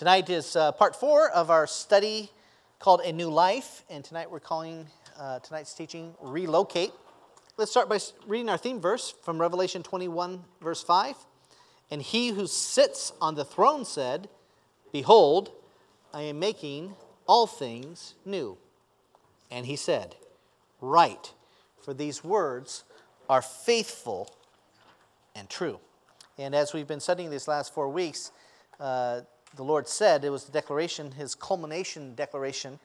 Tonight is uh, part four of our study called A New Life, and tonight we're calling uh, tonight's teaching Relocate. Let's start by reading our theme verse from Revelation 21, verse 5. And he who sits on the throne said, Behold, I am making all things new. And he said, Write, for these words are faithful and true. And as we've been studying these last four weeks, uh, the Lord said, it was the declaration, his culmination declaration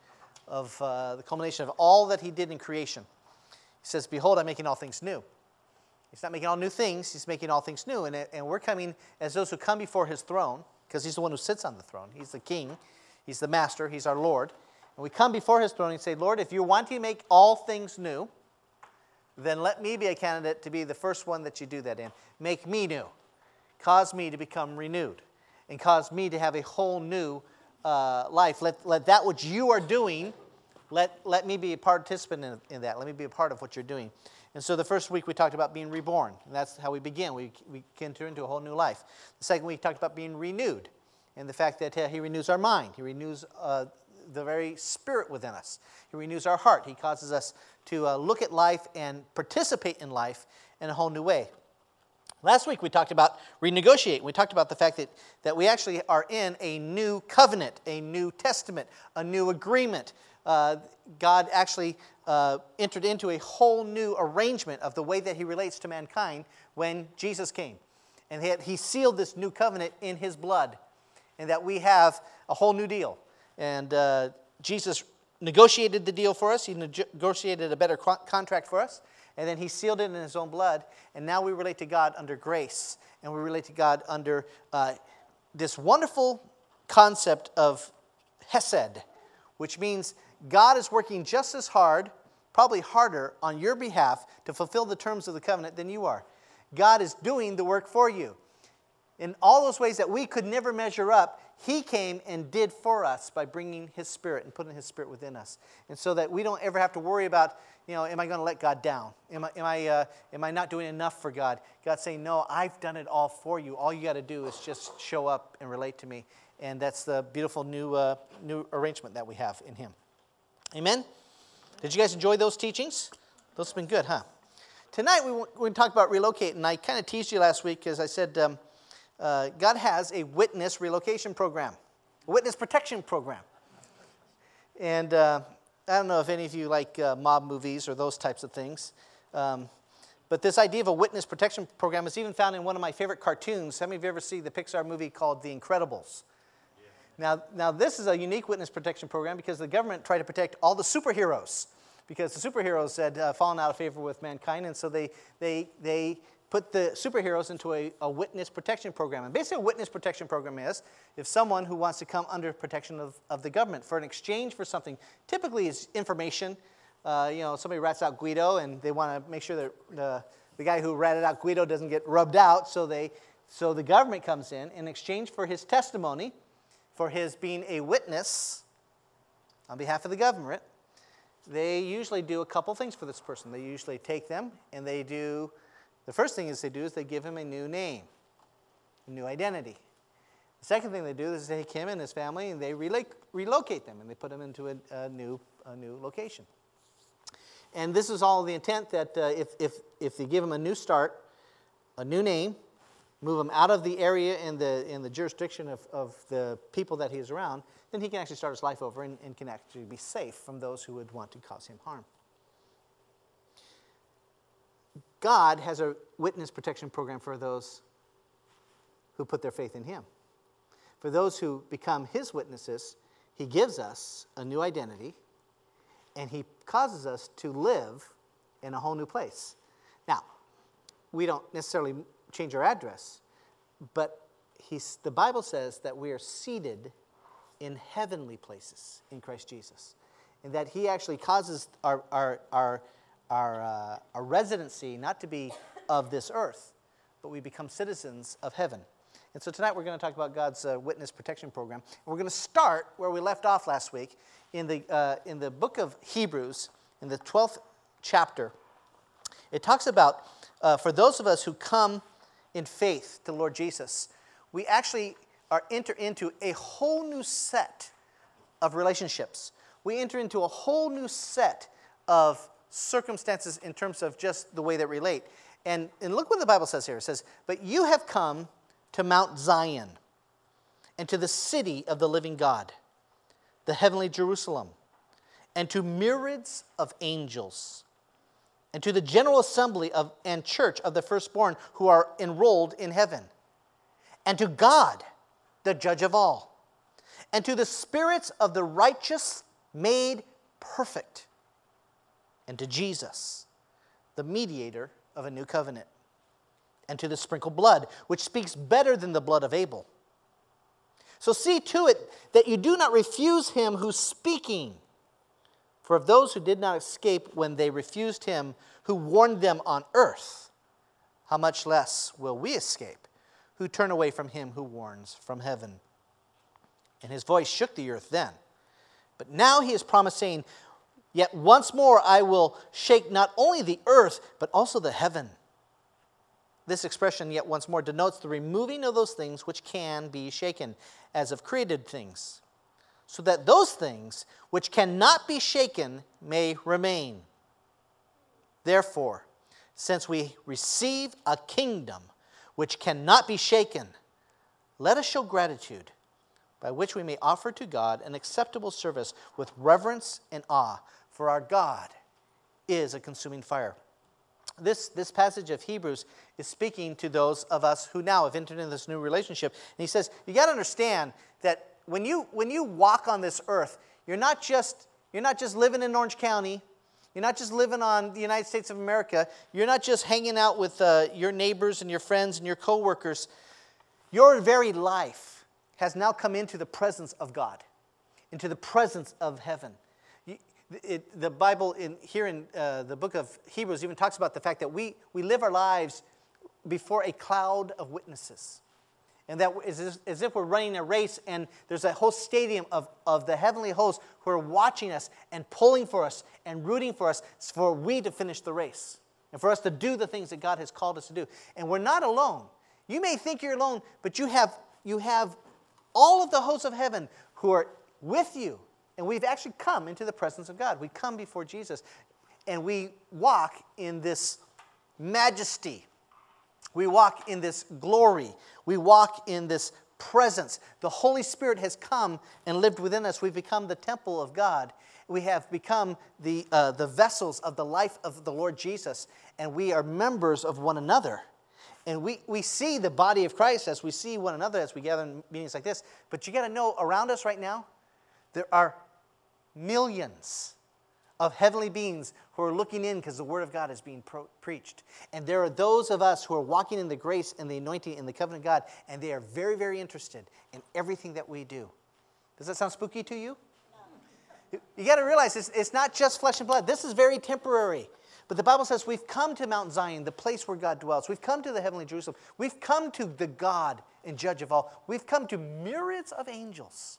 of uh, the culmination of all that he did in creation. He says, Behold, I'm making all things new. He's not making all new things, he's making all things new. And, and we're coming as those who come before his throne, because he's the one who sits on the throne. He's the king, he's the master, he's our Lord. And we come before his throne and say, Lord, if you want to make all things new, then let me be a candidate to be the first one that you do that in. Make me new. Cause me to become renewed and cause me to have a whole new uh, life. Let, let that which you are doing, let, let me be a participant in, in that. Let me be a part of what you're doing. And so the first week we talked about being reborn. And that's how we begin. We, we enter into a whole new life. The second week we talked about being renewed and the fact that uh, He renews our mind. He renews uh, the very spirit within us. He renews our heart. He causes us to uh, look at life and participate in life in a whole new way. Last week we talked about renegotiate. We talked about the fact that, that we actually are in a new covenant, a new testament, a new agreement. Uh, God actually uh, entered into a whole new arrangement of the way that He relates to mankind when Jesus came. And he, had, he sealed this new covenant in His blood, and that we have a whole new deal. And uh, Jesus negotiated the deal for us, He negotiated a better contract for us and then he sealed it in his own blood. And now we relate to God under grace, and we relate to God under uh, this wonderful concept of Hesed, which means God is working just as hard, probably harder, on your behalf to fulfill the terms of the covenant than you are. God is doing the work for you. In all those ways that we could never measure up, He came and did for us by bringing His Spirit and putting His Spirit within us. And so that we don't ever have to worry about, you know, am I going to let God down? Am I, am, I, uh, am I not doing enough for God? God's saying, no, I've done it all for you. All you got to do is just show up and relate to me. And that's the beautiful new, uh, new arrangement that we have in Him. Amen? Did you guys enjoy those teachings? Those have been good, huh? Tonight we to talk about relocate, and I kind of teased you last week because I said um, uh, God has a witness relocation program, a witness protection program. And uh, I don't know if any of you like uh, mob movies or those types of things. Um, but this idea of a witness protection program is even found in one of my favorite cartoons. How many of you ever see the Pixar movie called The Incredibles? Yeah. Now, now, this is a unique witness protection program because the government tried to protect all the superheroes because the superheroes had uh, fallen out of favor with mankind, and so they, they, they put the superheroes into a, a, witness protection program. And basically, a witness protection program is if someone who wants to come under protection of, of the government for an exchange for something, typically is information. Uh, you know, somebody rats out Guido, and they want to make sure that the, the guy who ratted out Guido doesn't get rubbed out. So they, so the government comes in in exchange for his testimony, for his being a witness on behalf of the government. They usually do a couple things for this person. They usually take them and they do the first thing is they do is they give him a new name, a new identity. The second thing they do is they take him and his family and they relocate them and they put them into a, a new, a new location. And this is all the intent that uh, if, if, if they give him a new start, a new name, move him out of the area and the, in the jurisdiction of, of the people that he is around, then he can actually start his life over and, and can actually be safe from those who would want to cause him harm. God has a witness protection program for those who put their faith in Him. For those who become His witnesses, He gives us a new identity and He causes us to live in a whole new place. Now, we don't necessarily change our address, but he's, the Bible says that we are seated in heavenly places in Christ Jesus, and that He actually causes our, our, our our, uh, our residency not to be of this earth, but we become citizens of heaven. And so tonight we're going to talk about God's uh, witness protection program. And we're going to start where we left off last week in the, uh, in the book of Hebrews, in the 12th chapter. It talks about uh, for those of us who come in faith to Lord Jesus, we actually are enter into a whole new set of relationships. We enter into a whole new set of circumstances in terms of just the way that relate. And, and look what the Bible says here. It says, But you have come to Mount Zion and to the city of the living God, the heavenly Jerusalem, and to myriads of angels, and to the general assembly of, and church of the firstborn who are enrolled in heaven, and to God, the judge of all, and to the spirits of the righteous made perfect, and to Jesus, the mediator of a new covenant, and to the sprinkled blood, which speaks better than the blood of Abel. So see to it that you do not refuse him who's speaking. For of those who did not escape when they refused him who warned them on earth, how much less will we escape who turn away from him who warns from heaven? And his voice shook the earth then. But now he is promising, Yet once more I will shake not only the earth, but also the heaven. This expression, yet once more, denotes the removing of those things which can be shaken, as of created things, so that those things which cannot be shaken may remain. Therefore, since we receive a kingdom which cannot be shaken, let us show gratitude by which we may offer to God an acceptable service with reverence and awe, for our God is a consuming fire. This, this passage of Hebrews is speaking to those of us who now have entered into this new relationship. And he says, You got to understand that when you, when you walk on this earth, you're not, just, you're not just living in Orange County. You're not just living on the United States of America. You're not just hanging out with uh, your neighbors and your friends and your coworkers. Your very life has now come into the presence of God, into the presence of heaven. It, the Bible in, here in uh, the book of Hebrews even talks about the fact that we, we live our lives before a cloud of witnesses. And that is as if we're running a race and there's a whole stadium of, of the heavenly hosts who are watching us and pulling for us and rooting for us for we to finish the race and for us to do the things that God has called us to do. And we're not alone. You may think you're alone, but you have, you have all of the hosts of heaven who are with you and we've actually come into the presence of God. We come before Jesus and we walk in this majesty. We walk in this glory. We walk in this presence. The Holy Spirit has come and lived within us. We've become the temple of God. We have become the, uh, the vessels of the life of the Lord Jesus, and we are members of one another. And we, we see the body of Christ as we see one another as we gather in meetings like this. But you got to know around us right now, there are millions of heavenly beings who are looking in because the Word of God is being pro- preached. And there are those of us who are walking in the grace and the anointing and the covenant of God, and they are very, very interested in everything that we do. Does that sound spooky to you? No. You got to realize it's, it's not just flesh and blood. This is very temporary. But the Bible says we've come to Mount Zion, the place where God dwells. We've come to the heavenly Jerusalem. We've come to the God and judge of all. We've come to myriads of angels.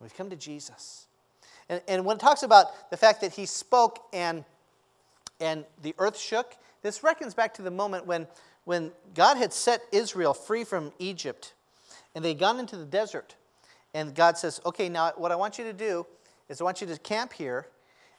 We've come to Jesus. And, and when it talks about the fact that he spoke and, and the earth shook, this reckons back to the moment when, when God had set Israel free from Egypt and they'd gone into the desert. And God says, Okay, now what I want you to do is I want you to camp here.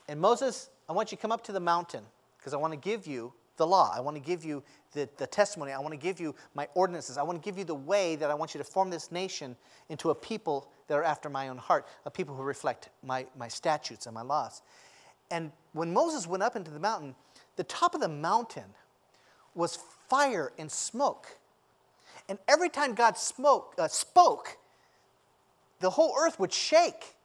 And Moses, I want you to come up to the mountain because I want to give you the law. I want to give you the, the testimony. I want to give you my ordinances. I want to give you the way that I want you to form this nation into a people that are after my own heart, a people who reflect my, my statutes and my laws. And when Moses went up into the mountain, the top of the mountain was fire and smoke. And every time God smoke, uh, spoke, the whole earth would shake.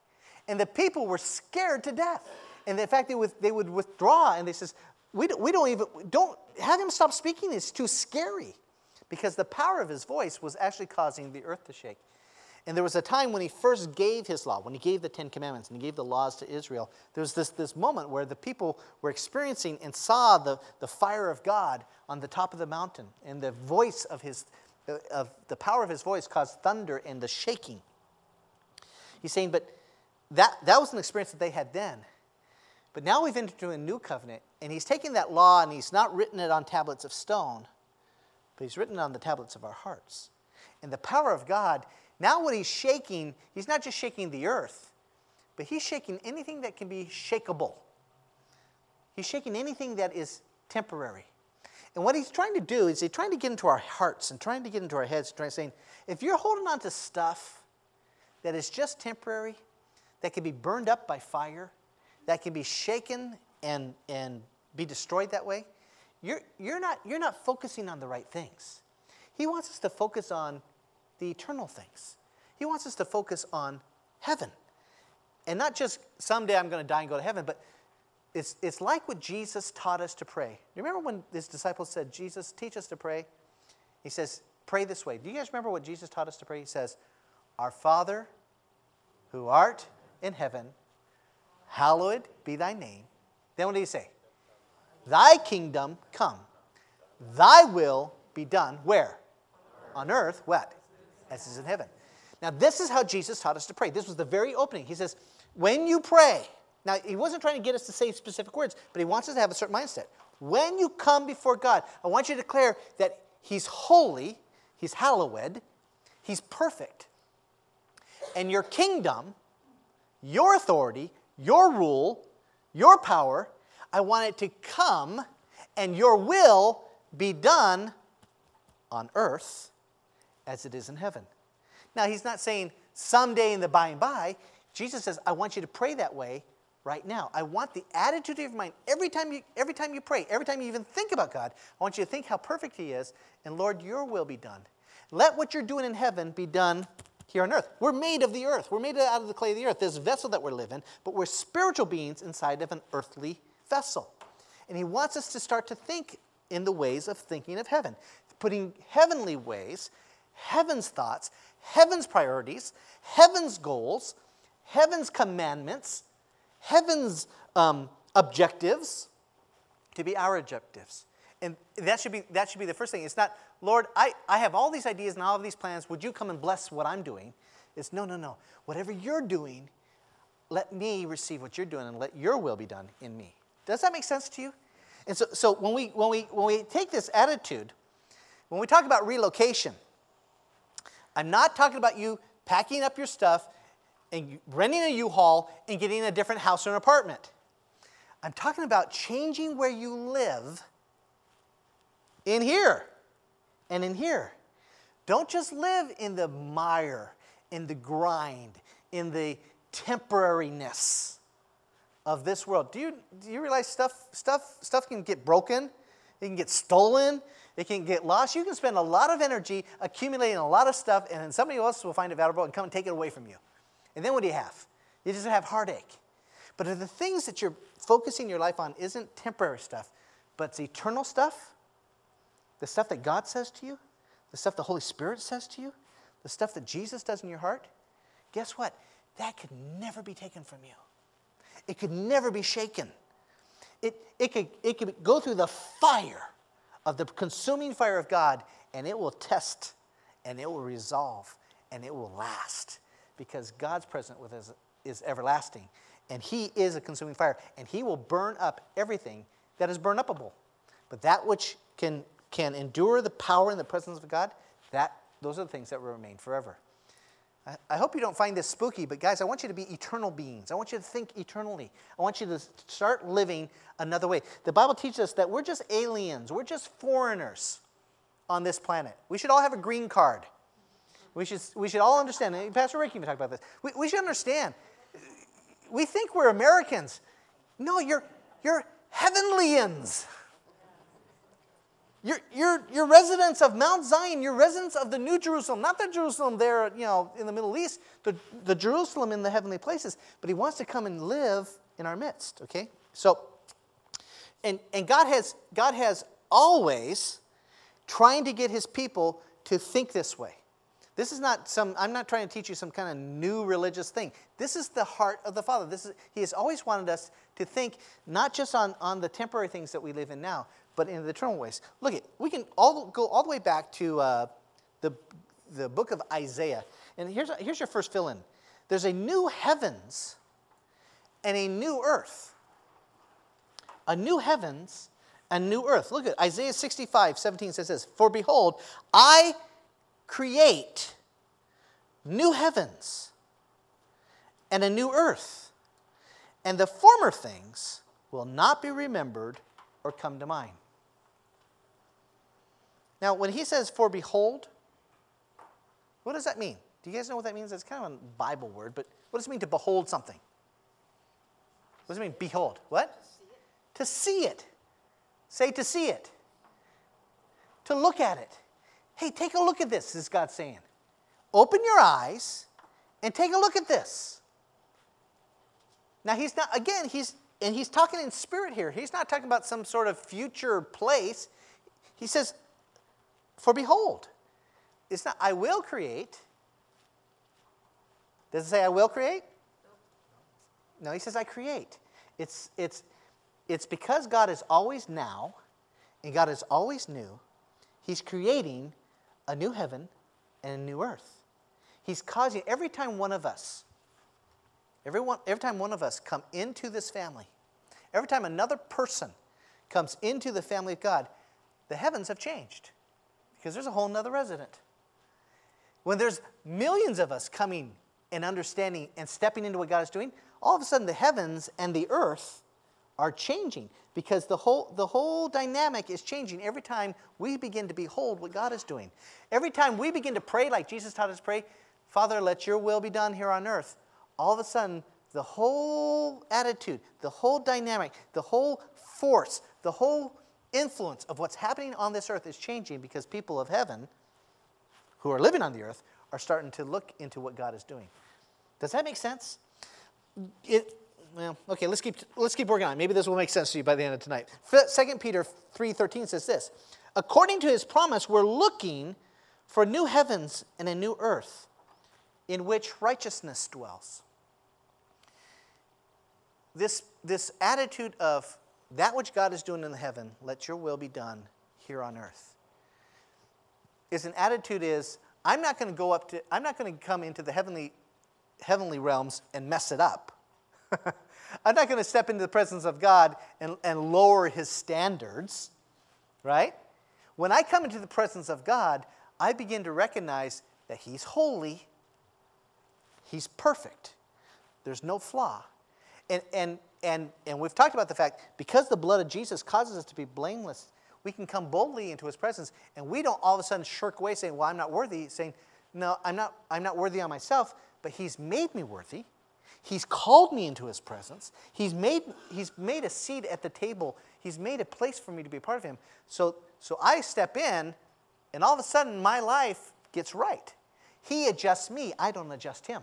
And the people were scared to death. And in fact, they would, they would withdraw and they says, we don't, we don't even, don't, have him stop speaking. It's too scary. Because the power of his voice was actually causing the earth to shake. And there was a time when he first gave his law, when he gave the Ten Commandments and he gave the laws to Israel, there was this, this moment where the people were experiencing and saw the, the fire of God on the top of the mountain. And the voice of his, uh, of the power of his voice caused thunder and the shaking. He's saying, but that, that was an experience that they had then. But now we've entered into a new covenant, and he's taking that law and he's not written it on tablets of stone, but he's written it on the tablets of our hearts. And the power of God, now what he's shaking, he's not just shaking the earth, but he's shaking anything that can be shakable. He's shaking anything that is temporary. And what he's trying to do is he's trying to get into our hearts and trying to get into our heads, trying to say, if you're holding on to stuff that is just temporary, that can be burned up by fire, that can be shaken and, and be destroyed that way, you're, you're, not, you're not focusing on the right things. He wants us to focus on the eternal things. He wants us to focus on heaven. And not just someday I'm going to die and go to heaven, but it's, it's like what Jesus taught us to pray. You remember when his disciples said, Jesus, teach us to pray? He says, pray this way. Do you guys remember what Jesus taught us to pray? He says, Our Father who art in heaven, hallowed be thy name. Then what did he say? Thy kingdom come. Thy will be done. Where? On earth, what? As is in heaven. Now, this is how Jesus taught us to pray. This was the very opening. He says, when you pray, now he wasn't trying to get us to say specific words, but he wants us to have a certain mindset. When you come before God, I want you to declare that He's holy, He's hallowed, He's perfect. And your kingdom, your authority, your rule, your power, I want it to come and your will be done on earth as it is in heaven. Now, he's not saying someday in the by and by. Jesus says, I want you to pray that way right now. I want the attitude of your mind every time you every time you pray, every time you even think about God, I want you to think how perfect He is, and Lord, your will be done. Let what you're doing in heaven be done here on earth. We're made of the earth. We're made out of the clay of the earth, this vessel that we're living, but we're spiritual beings inside of an earthly vessel. And he wants us to start to think in the ways of thinking of heaven, putting heavenly ways, heaven's thoughts, heaven's priorities, heaven's goals, heaven's commandments, heaven's um, objectives to be our objectives. And that should, be, that should be the first thing. It's not, Lord, I, I have all these ideas and all of these plans. Would you come and bless what I'm doing? It's no, no, no. Whatever you're doing, let me receive what you're doing and let your will be done in me. Does that make sense to you? And so, so when, we, when, we, when we take this attitude, when we talk about relocation, I'm not talking about you packing up your stuff and renting a U-Haul and getting a different house or an apartment. I'm talking about changing where you live in here and in here. Don't just live in the mire, in the grind, in the temporariness of this world. Do you, do you realize stuff, stuff, stuff can get broken? It can get stolen. It can get lost. You can spend a lot of energy accumulating a lot of stuff, and then somebody else will find it valuable and come and take it away from you. And then what do you have? You just have heartache. But if the things that you're focusing your life on isn't temporary stuff, but it's eternal stuff, the stuff that God says to you, the stuff the Holy Spirit says to you, the stuff that Jesus does in your heart, guess what? That could never be taken from you. It could never be shaken. It, it, could, it could go through the fire of the consuming fire of God, and it will test, and it will resolve, and it will last. Because God's presence with us is everlasting. And He is a consuming fire, and He will burn up everything that is burn upable. But that which can, can endure the power and the presence of God, that, those are the things that will remain forever. I hope you don't find this spooky, but guys, I want you to be eternal beings. I want you to think eternally. I want you to start living another way. The Bible teaches us that we're just aliens, we're just foreigners on this planet. We should all have a green card. We should, we should all understand. Pastor Rick even talked about this. We, we should understand. We think we're Americans. No, you're, you're heavenlians. You're, you're, you're residents of Mount Zion. You're residents of the New Jerusalem, not the Jerusalem there, you know, in the Middle East, the, the Jerusalem in the heavenly places. But He wants to come and live in our midst. Okay, so, and and God has God has always trying to get His people to think this way. This is not some, I'm not trying to teach you some kind of new religious thing. This is the heart of the Father. This is, he has always wanted us to think not just on, on the temporary things that we live in now, but in the eternal ways. Look at we can all go all the way back to uh, the the book of Isaiah, and here's here's your first fill in. There's a new heavens and a new earth. A new heavens and new earth. Look at Isaiah 65, 17 says this For behold, I create new heavens and a new earth, and the former things will not be remembered or come to mind. Now, when he says, For behold, what does that mean? Do you guys know what that means? It's kind of a Bible word, but what does it mean to behold something? What does it mean, behold? What? To see it. To see it. Say to see it. To look at it. Hey, take a look at this, is God saying. Open your eyes and take a look at this. Now, he's not, again, he's, and he's talking in spirit here. He's not talking about some sort of future place. He says, For behold, it's not, I will create. Does it say, I will create? No, he says, I create. It's, it's, it's because God is always now and God is always new, He's creating a new heaven and a new earth. He's causing, every time one of us, every, one, every time one of us come into this family, every time another person comes into the family of God, the heavens have changed because there's a whole nother resident. When there's millions of us coming and understanding and stepping into what God is doing, all of a sudden the heavens and the earth are changing because the whole, the whole dynamic is changing every time we begin to behold what God is doing. Every time we begin to pray like Jesus taught us to pray, Father, let your will be done here on earth, all of a sudden the whole attitude, the whole dynamic, the whole force, the whole influence of what's happening on this earth is changing because people of heaven who are living on the earth are starting to look into what God is doing. Does that make sense? It, well, okay, let's keep, let's keep working on. Maybe this will make sense to you by the end of tonight. 2 Peter 3.13 says this, According to his promise, we're looking for new heavens and a new earth in which righteousness dwells. This, this attitude of that which God is doing in the heaven, let your will be done here on earth, is an attitude is, I'm not going to go up to, I'm not going to come into the heavenly heavenly realms and mess it up. I'm not going to step into the presence of God and, and lower his standards, right? When I come into the presence of God, I begin to recognize that he's holy, he's perfect, there's no flaw. And, and, and, and we've talked about the fact because the blood of Jesus causes us to be blameless, we can come boldly into his presence and we don't all of a sudden shirk away saying, Well, I'm not worthy, saying, No, I'm not, I'm not worthy on myself but He's made me worthy. He's called me into His presence. He's made, he's made a seat at the table. He's made a place for me to be a part of Him. So, so I step in, and all of a sudden my life gets right. He adjusts me, I don't adjust Him.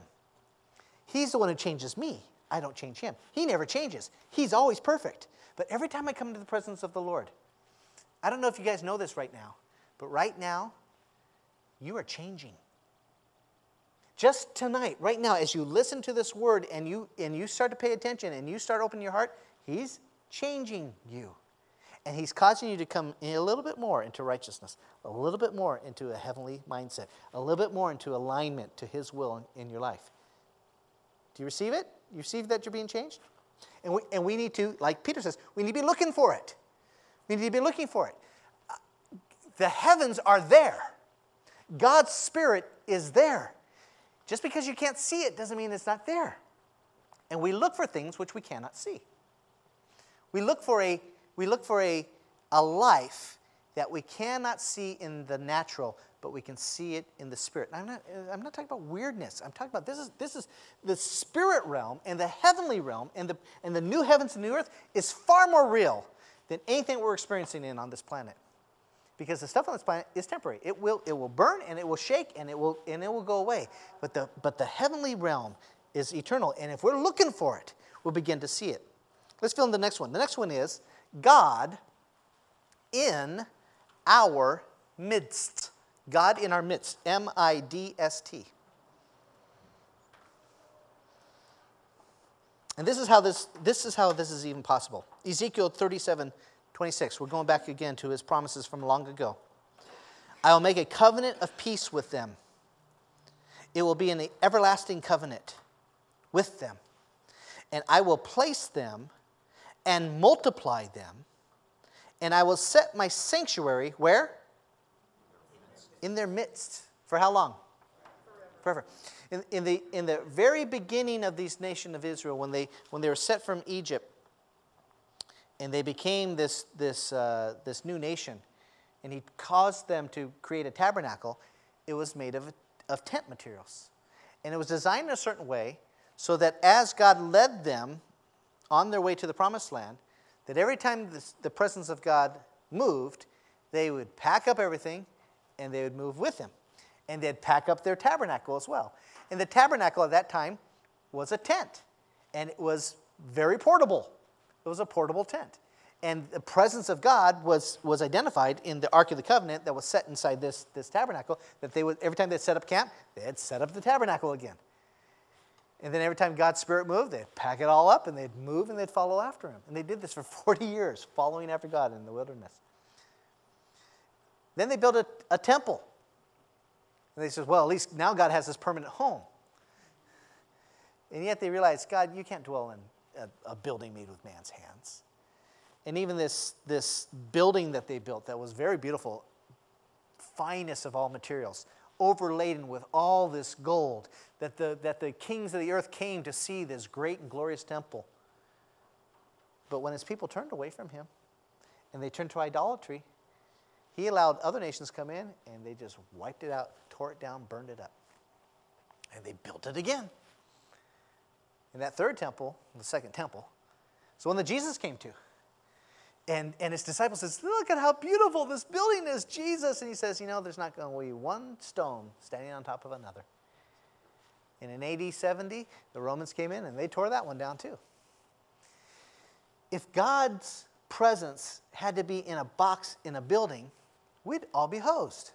He's the one who changes me. I don't change him. He never changes. He's always perfect. But every time I come into the presence of the Lord, I don't know if you guys know this right now, but right now, you are changing. Just tonight, right now, as you listen to this word and you, and you start to pay attention and you start opening your heart, He's changing you. And He's causing you to come a little bit more into righteousness, a little bit more into a heavenly mindset, a little bit more into alignment to His will in, in your life. Do you receive it? You see that you're being changed? And we, and we need to, like Peter says, we need to be looking for it. We need to be looking for it. Uh, the heavens are there. God's Spirit is there. Just because you can't see it doesn't mean it's not there. And we look for things which we cannot see. We look for a, we look for a, a life that we cannot see in the natural, but we can see it in the spirit. I'm not, I'm not talking about weirdness. I'm talking about this is, this is the spirit realm and the heavenly realm and the, and the new heavens and new earth is far more real than anything we're experiencing in on this planet because the stuff on this planet is temporary. It will, it will burn and it will shake and it will, and it will go away. But the, but the heavenly realm is eternal. And if we're looking for it, we'll begin to see it. Let's fill in the next one. The next one is God in our midst. God in our midst. M I D S T. And this is how this, this is how this is even possible. Ezekiel 37 26. We're going back again to his promises from long ago. I will make a covenant of peace with them. It will be an everlasting covenant with them. And I will place them and multiply them. And I will set my sanctuary where? In their midst. For how long? Forever. In, in, the, in the very beginning of these nation of Israel, when they, when they were set from Egypt, and they became this, this, uh, this new nation, and he caused them to create a tabernacle, it was made of, of tent materials. And it was designed in a certain way so that as God led them on their way to the promised land, that every time the presence of God moved, they would pack up everything and they would move with him. And they'd pack up their tabernacle as well. And the tabernacle at that time was a tent, and it was very portable. It was a portable tent. And the presence of God was, was identified in the Ark of the Covenant that was set inside this, this tabernacle. That they would, every time they set up camp, they had set up the tabernacle again. And then every time God's Spirit moved, they'd pack it all up and they'd move and they'd follow after Him. And they did this for 40 years, following after God in the wilderness. Then they built a, a temple. And they said, well, at least now God has this permanent home. And yet they realized, God, you can't dwell in a, a building made with man's hands. And even this, this building that they built that was very beautiful, finest of all materials, overladen with all this gold, that the, that the kings of the earth came to see this great and glorious temple. But when his people turned away from him and they turned to idolatry, he allowed other nations come in and they just wiped it out, tore it down, burned it up. And they built it again. And that third temple, the second temple, is the one that Jesus came to. And, and his disciple says, look at how beautiful this building is, Jesus. And he says, you know, there's not going to be one stone standing on top of another. And in AD 70, the Romans came in and they tore that one down too. If God's presence had to be in a box in a building, we'd all be hosed.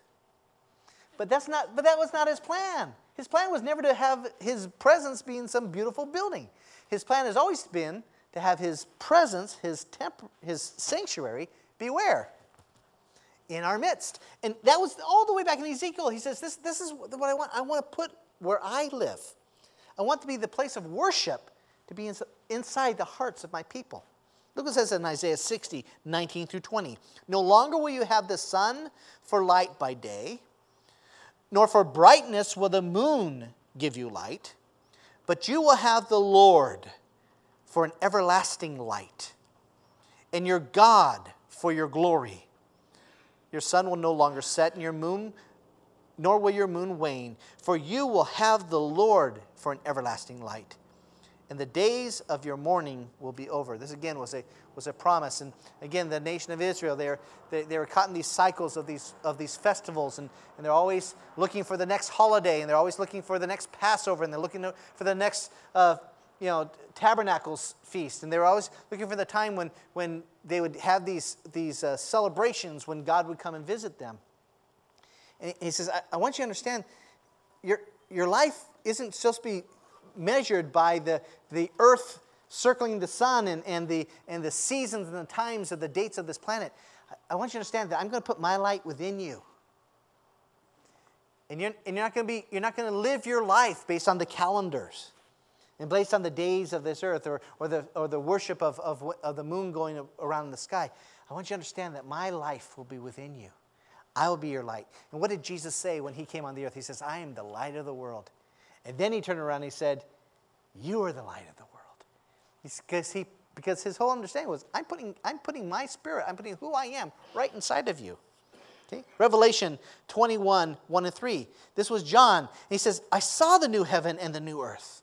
But that's not but that was not his plan. His plan was never to have his presence be in some beautiful building. His plan has always been to have his presence, his temp, his sanctuary, beware? In our midst. And that was all the way back in Ezekiel. He says, This, this is what I want. I want to put where I live. I want to be the place of worship to be inside the hearts of my people. Look what it says in Isaiah 60, 19 through 20. No longer will you have the sun for light by day, nor for brightness will the moon give you light, but you will have the Lord for an everlasting light, and your God for your glory. Your sun will no longer set, and your moon, nor will your moon wane, for you will have the Lord for an everlasting light. And the days of your mourning will be over. This again was a, was a promise. And again, the nation of Israel, they're, they, they were caught in these cycles of these, of these festivals, and, and they're always looking for the next holiday, and they're always looking for the next Passover, and they're looking for the next uh, you know, tabernacles feast. And they were always looking for the time when, when they would have these, these uh, celebrations when God would come and visit them. And he says, I, I want you to understand your, your life isn't supposed to be measured by the, the earth circling the sun and, and, the, and the seasons and the times of the dates of this planet. I, I want you to understand that I'm going to put my light within you. And you're, and you're not going to be, you're not going to live your life based on the calendars and based on the days of this earth or, or, the, or the worship of, of, of the moon going around the sky. I want you to understand that my life will be within you. I will be your light. And what did Jesus say when he came on the earth? He says, I am the light of the world. And then he turned around and he said, You are the light of the world. Because, he, because his whole understanding was, I'm putting, I'm putting my spirit, I'm putting who I am right inside of you. Okay? Revelation 21, 1 and 3. This was John. He says, I saw the new heaven and the new earth.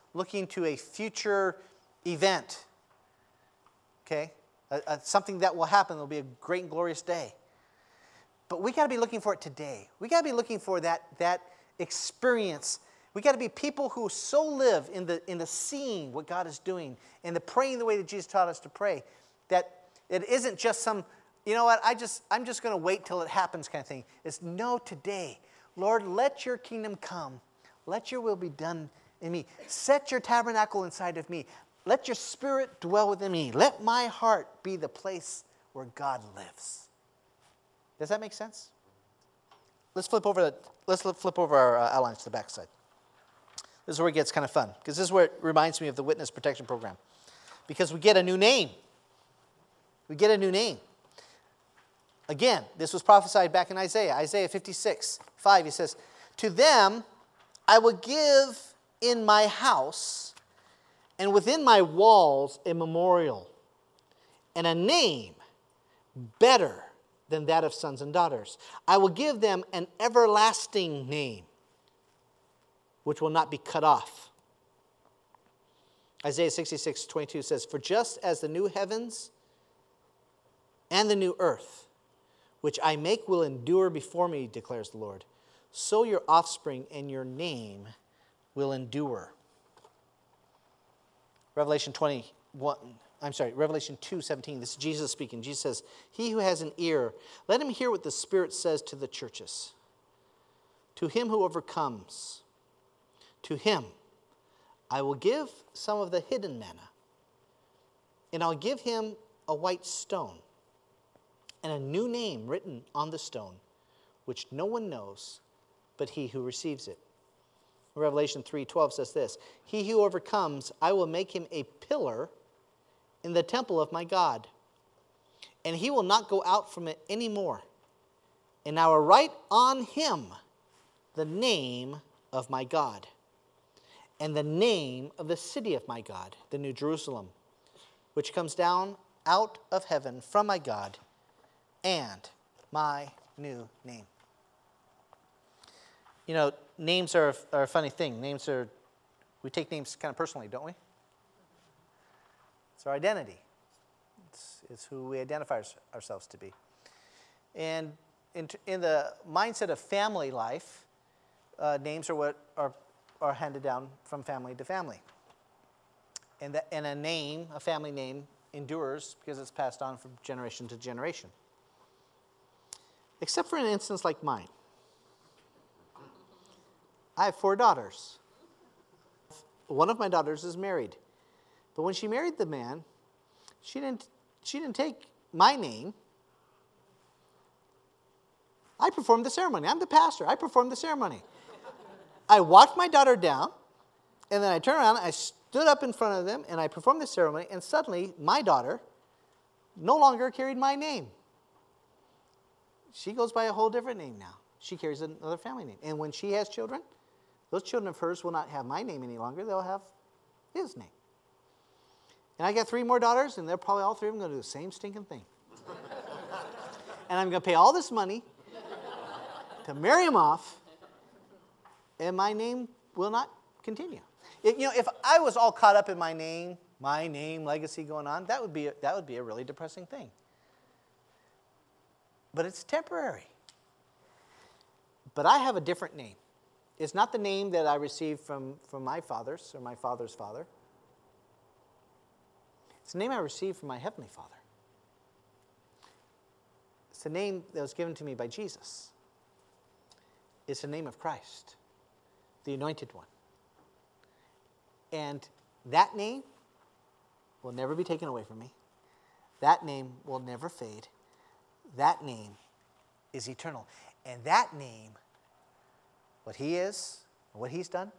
looking to a future event, okay? A, a, something that will happen. It'll be a great and glorious day. But we got to be looking for it today. We got to be looking for that, that experience. We got to be people who so live in the, in the seeing what God is doing and the praying the way that Jesus taught us to pray that it isn't just some, you know what, I just, I'm just going to wait till it happens kind of thing. It's no, today. Lord, let your kingdom come. Let your will be done in me. Set your tabernacle inside of me. Let your spirit dwell within me. Let my heart be the place where God lives. Does that make sense? Let's flip over, the, let's flip over our uh, outlines to the backside. This is where it gets kind of fun, because this is where it reminds me of the witness protection program. Because we get a new name. We get a new name. Again, this was prophesied back in Isaiah, Isaiah 56, 5. He says, To them I will give in my house and within my walls a memorial and a name better than that of sons and daughters. I will give them an everlasting name which will not be cut off. Isaiah 66, 22 says, For just as the new heavens and the new earth, which I make will endure before me, declares the Lord, so your offspring and your name will endure. Revelation 21, I'm sorry, Revelation 2 17. This is Jesus speaking. Jesus says, He who has an ear, let him hear what the Spirit says to the churches. To him who overcomes, to him I will give some of the hidden manna, and I'll give him a white stone and a new name written on the stone, which no one knows but he who receives it. Revelation 3:12 says this, "He who overcomes, I will make him a pillar in the temple of my God, and he will not go out from it anymore. And I will write on him the name of my God and the name of the city of my God, the New Jerusalem, which comes down out of heaven from my God, and my new name. You know, names are, are a funny thing. Names are, we take names kind of personally, don't we? It's our identity, it's, it's who we identify ourselves to be. And in, in the mindset of family life, uh, names are what are, are handed down from family to family. And, and a name, a family name, endures because it's passed on from generation to generation. Except for an instance like mine. I have four daughters. One of my daughters is married. But when she married the man, she didn't, she didn't take my name. I performed the ceremony. I'm the pastor. I performed the ceremony. I walked my daughter down, and then I turned around, I stood up in front of them, and I performed the ceremony, and suddenly my daughter no longer carried my name. She goes by a whole different name now. She carries another family name. And when she has children, those children of hers will not have my name any longer, they'll have his name. And I got three more daughters, and they're probably all three of them going to do the same stinking thing. and I'm going to pay all this money to marry them off, and my name will not continue. It, you know, if I was all caught up in my name, my name, legacy going on, that would be a, that would be a really depressing thing. But it's temporary. But I have a different name. It's not the name that I received from, from my fathers or my father's father. It's the name I received from my Heavenly Father. It's the name that was given to me by Jesus. It's the name of Christ, the Anointed One. And that name will never be taken away from me. That name will never fade. That name is eternal. And that name, what He is, what He's done,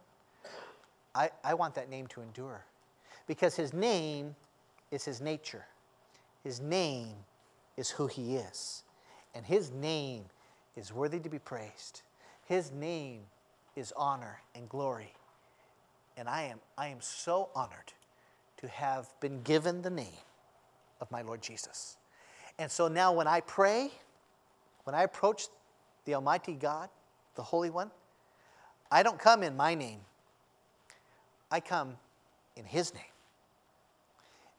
I, I want that name to endure. Because His name is his nature. His name is who he is. And his name is worthy to be praised. His name is honor and glory. And I am, I am so honored to have been given the name of my Lord Jesus. And so now when I pray, when I approach the Almighty God, the Holy One, I don't come in my name. I come in His name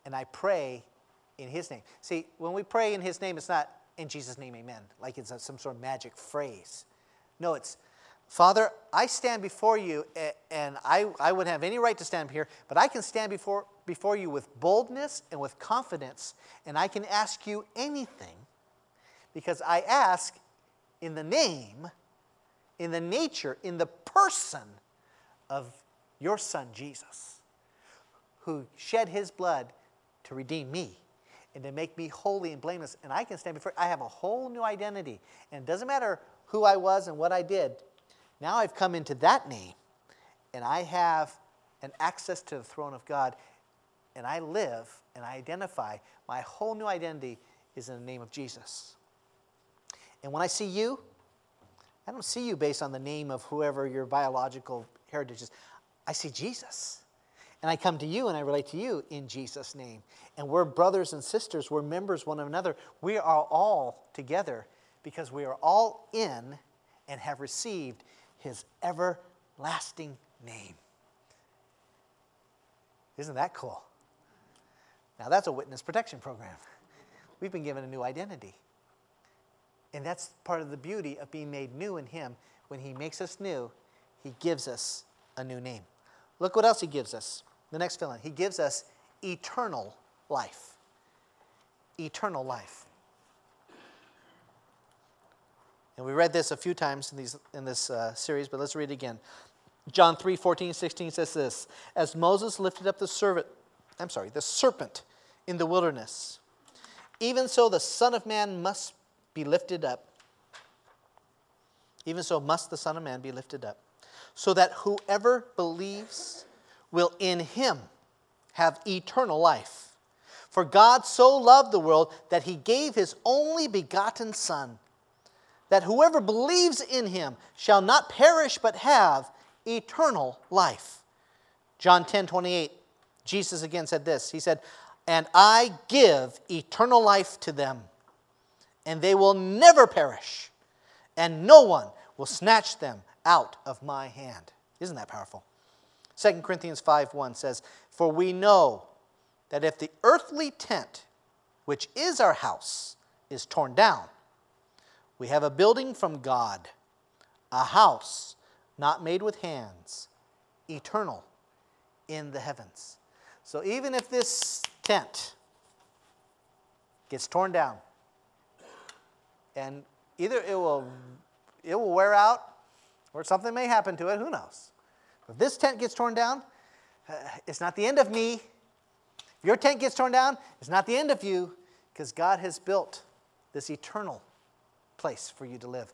and I pray in His name. See, when we pray in His name, it's not in Jesus' name, amen, like it's some sort of magic phrase. No, it's, Father, I stand before you, and I, I wouldn't have any right to stand here, but I can stand before, before you with boldness and with confidence, and I can ask you anything because I ask in the name, in the nature, in the person of your son, Jesus, who shed his blood to redeem me and to make me holy and blameless. And I can stand before, I have a whole new identity. And it doesn't matter who I was and what I did. Now I've come into that name and I have an access to the throne of God and I live and I identify. My whole new identity is in the name of Jesus. And when I see you, I don't see you based on the name of whoever your biological heritage is. I see Jesus. And I come to you and I relate to you in Jesus' name. And we're brothers and sisters, we're members one of another. We are all together because we are all in and have received his everlasting name. Isn't that cool? Now, that's a witness protection program. We've been given a new identity. And that's part of the beauty of being made new in Him. When He makes us new, He gives us a new name. Look what else He gives us. The next fill in. He gives us eternal life. Eternal life. And we read this a few times in, these, in this uh, series, but let's read it again. John 3 14, 16 says this As Moses lifted up the servant, I'm sorry, the serpent in the wilderness, even so the Son of Man must be lifted up. Even so must the Son of Man be lifted up, so that whoever believes will in him have eternal life. For God so loved the world that he gave his only begotten Son, that whoever believes in him shall not perish but have eternal life. John 10 28, Jesus again said this He said, And I give eternal life to them, and they will never perish, and no one will snatch them out of my hand. Isn't that powerful? 2 Corinthians 5 1 says, For we know that if the earthly tent, which is our house, is torn down, we have a building from God, a house not made with hands, eternal in the heavens. So even if this tent gets torn down, and either it will, it will wear out or something may happen to it, who knows? If this tent gets torn down, uh, it's not the end of me. If your tent gets torn down, it's not the end of you because God has built this eternal place for you to live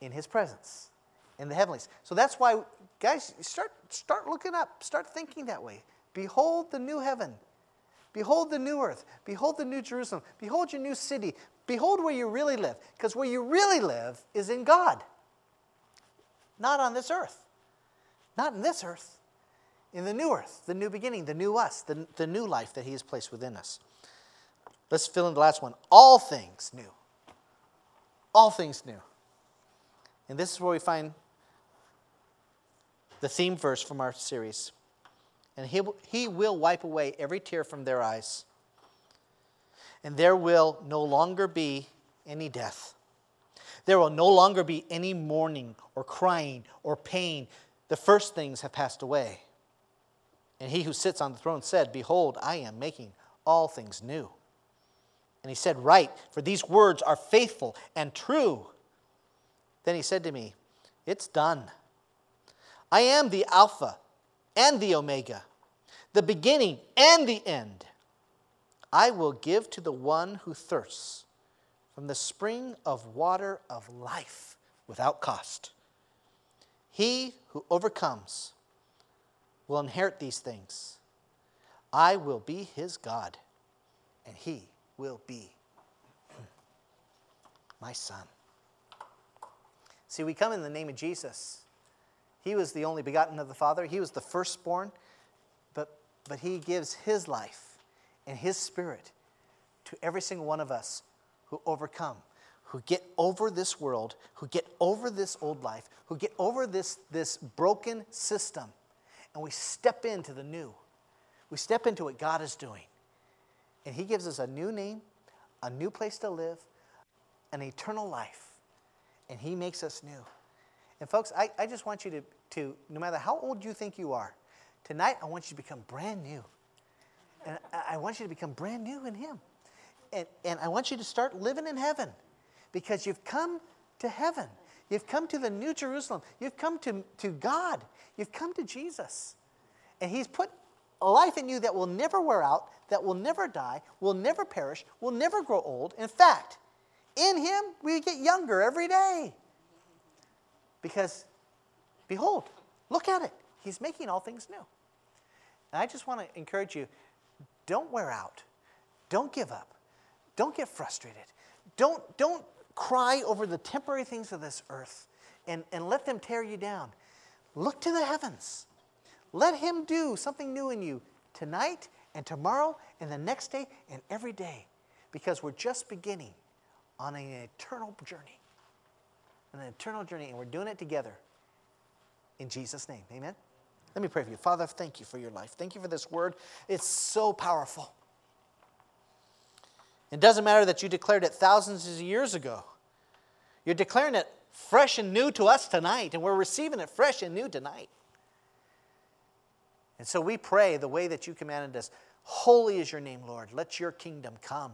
in His presence in the heavenlies. So that's why, guys, start, start looking up, start thinking that way. Behold the new heaven. Behold the new earth. Behold the new Jerusalem. Behold your new city. Behold where you really live. Because where you really live is in God, not on this earth. Not in this earth, in the new earth, the new beginning, the new us, the, the new life that He has placed within us. Let's fill in the last one. All things new. All things new. And this is where we find the theme verse from our series. And he, he will wipe away every tear from their eyes. And there will no longer be any death. There will no longer be any mourning or crying or pain. The first things have passed away. And he who sits on the throne said, Behold, I am making all things new. And he said, Write, for these words are faithful and true. Then he said to me, It's done. I am the Alpha and the Omega, the beginning and the end. I will give to the one who thirsts from the spring of water of life without cost. He who overcomes will inherit these things. I will be his God, and he will be my son. See, we come in the name of Jesus. He was the only begotten of the Father, He was the firstborn, but, but He gives His life and His Spirit to every single one of us who overcome, who get over this world, who get over this old life, who get over this, this broken system, and we step into the new. We step into what God is doing. And He gives us a new name, a new place to live, an eternal life, and He makes us new. And folks, I, I just want you to, to, no matter how old you think you are, tonight I want you to become brand new. And I, want you to become brand new in Him. And, and I want you to start living in heaven because you've come to heaven. You've come to the New Jerusalem. You've come to, to God. You've come to Jesus. And He's put a life in you that will never wear out, that will never die, will never perish, will never grow old. In fact, in Him, we get younger every day. Because, behold, look at it. He's making all things new. And I just want to encourage you don't wear out, don't give up, don't get frustrated, don't, don't cry over the temporary things of this earth and, and let them tear you down. Look to the heavens. Let Him do something new in you tonight and tomorrow and the next day and every day because we're just beginning on an eternal journey. An eternal journey, and we're doing it together in Jesus' name. Amen. Let me pray for you. Father, thank you for your life. Thank you for this word. It's so powerful. It doesn't matter that you declared it thousands of years ago. You're declaring it fresh and new to us tonight, and we're receiving it fresh and new tonight. And so we pray the way that you commanded us Holy is your name, Lord. Let your kingdom come.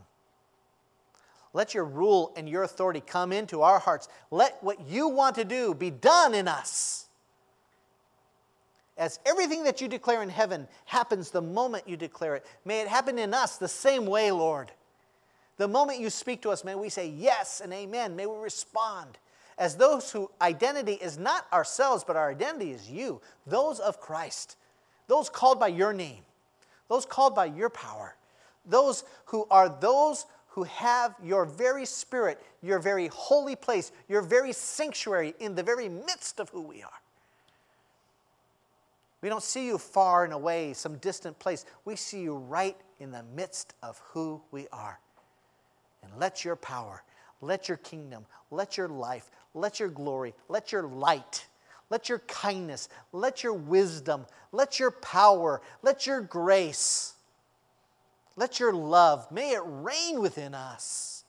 Let your rule and your authority come into our hearts. Let what you want to do be done in us. As everything that you declare in heaven happens the moment you declare it, may it happen in us the same way, Lord. The moment you speak to us, may we say yes and amen. May we respond as those whose identity is not ourselves, but our identity is you, those of Christ, those called by your name, those called by your power, those who are those who have your very spirit, your very holy place, your very sanctuary in the very midst of who we are. We don't see you far and away, some distant place. We see you right in the midst of who we are. And let your power, let your kingdom, let your life, let your glory, let your light, let your kindness, let your wisdom, let your power, let your grace, let your love, may it reign within us.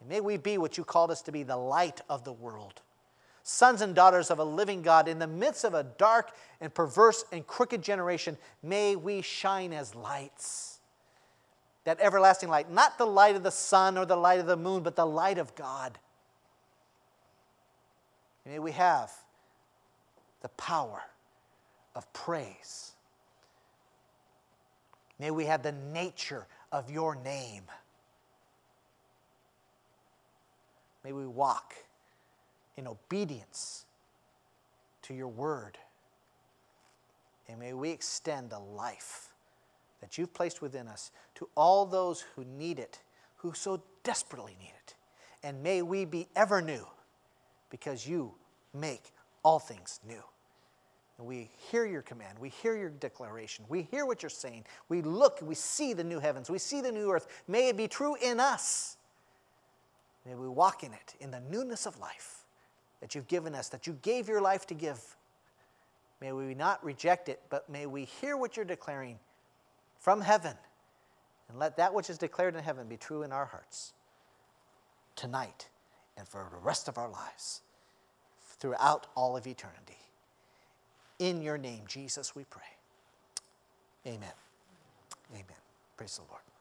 And may we be what you called us to be the light of the world. Sons and daughters of a living God, in the midst of a dark and perverse and crooked generation, may we shine as lights. That everlasting light, not the light of the sun or the light of the moon, but the light of God. May we have the power of praise. May we have the nature of your name. May we walk in obedience to your word. And may we extend the life that you've placed within us to all those who need it, who so desperately need it. And may we be ever new because you make all things new. And we hear your command. We hear your declaration. We hear what you're saying. We look, we see the new heavens. We see the new earth. May it be true in us. May we walk in it, in the newness of life that you've given us, that you gave your life to give. May we not reject it, but may we hear what you're declaring from heaven. And let that which is declared in heaven be true in our hearts tonight and for the rest of our lives throughout all of eternity. In your name, Jesus, we pray. Amen. Amen. Praise the Lord.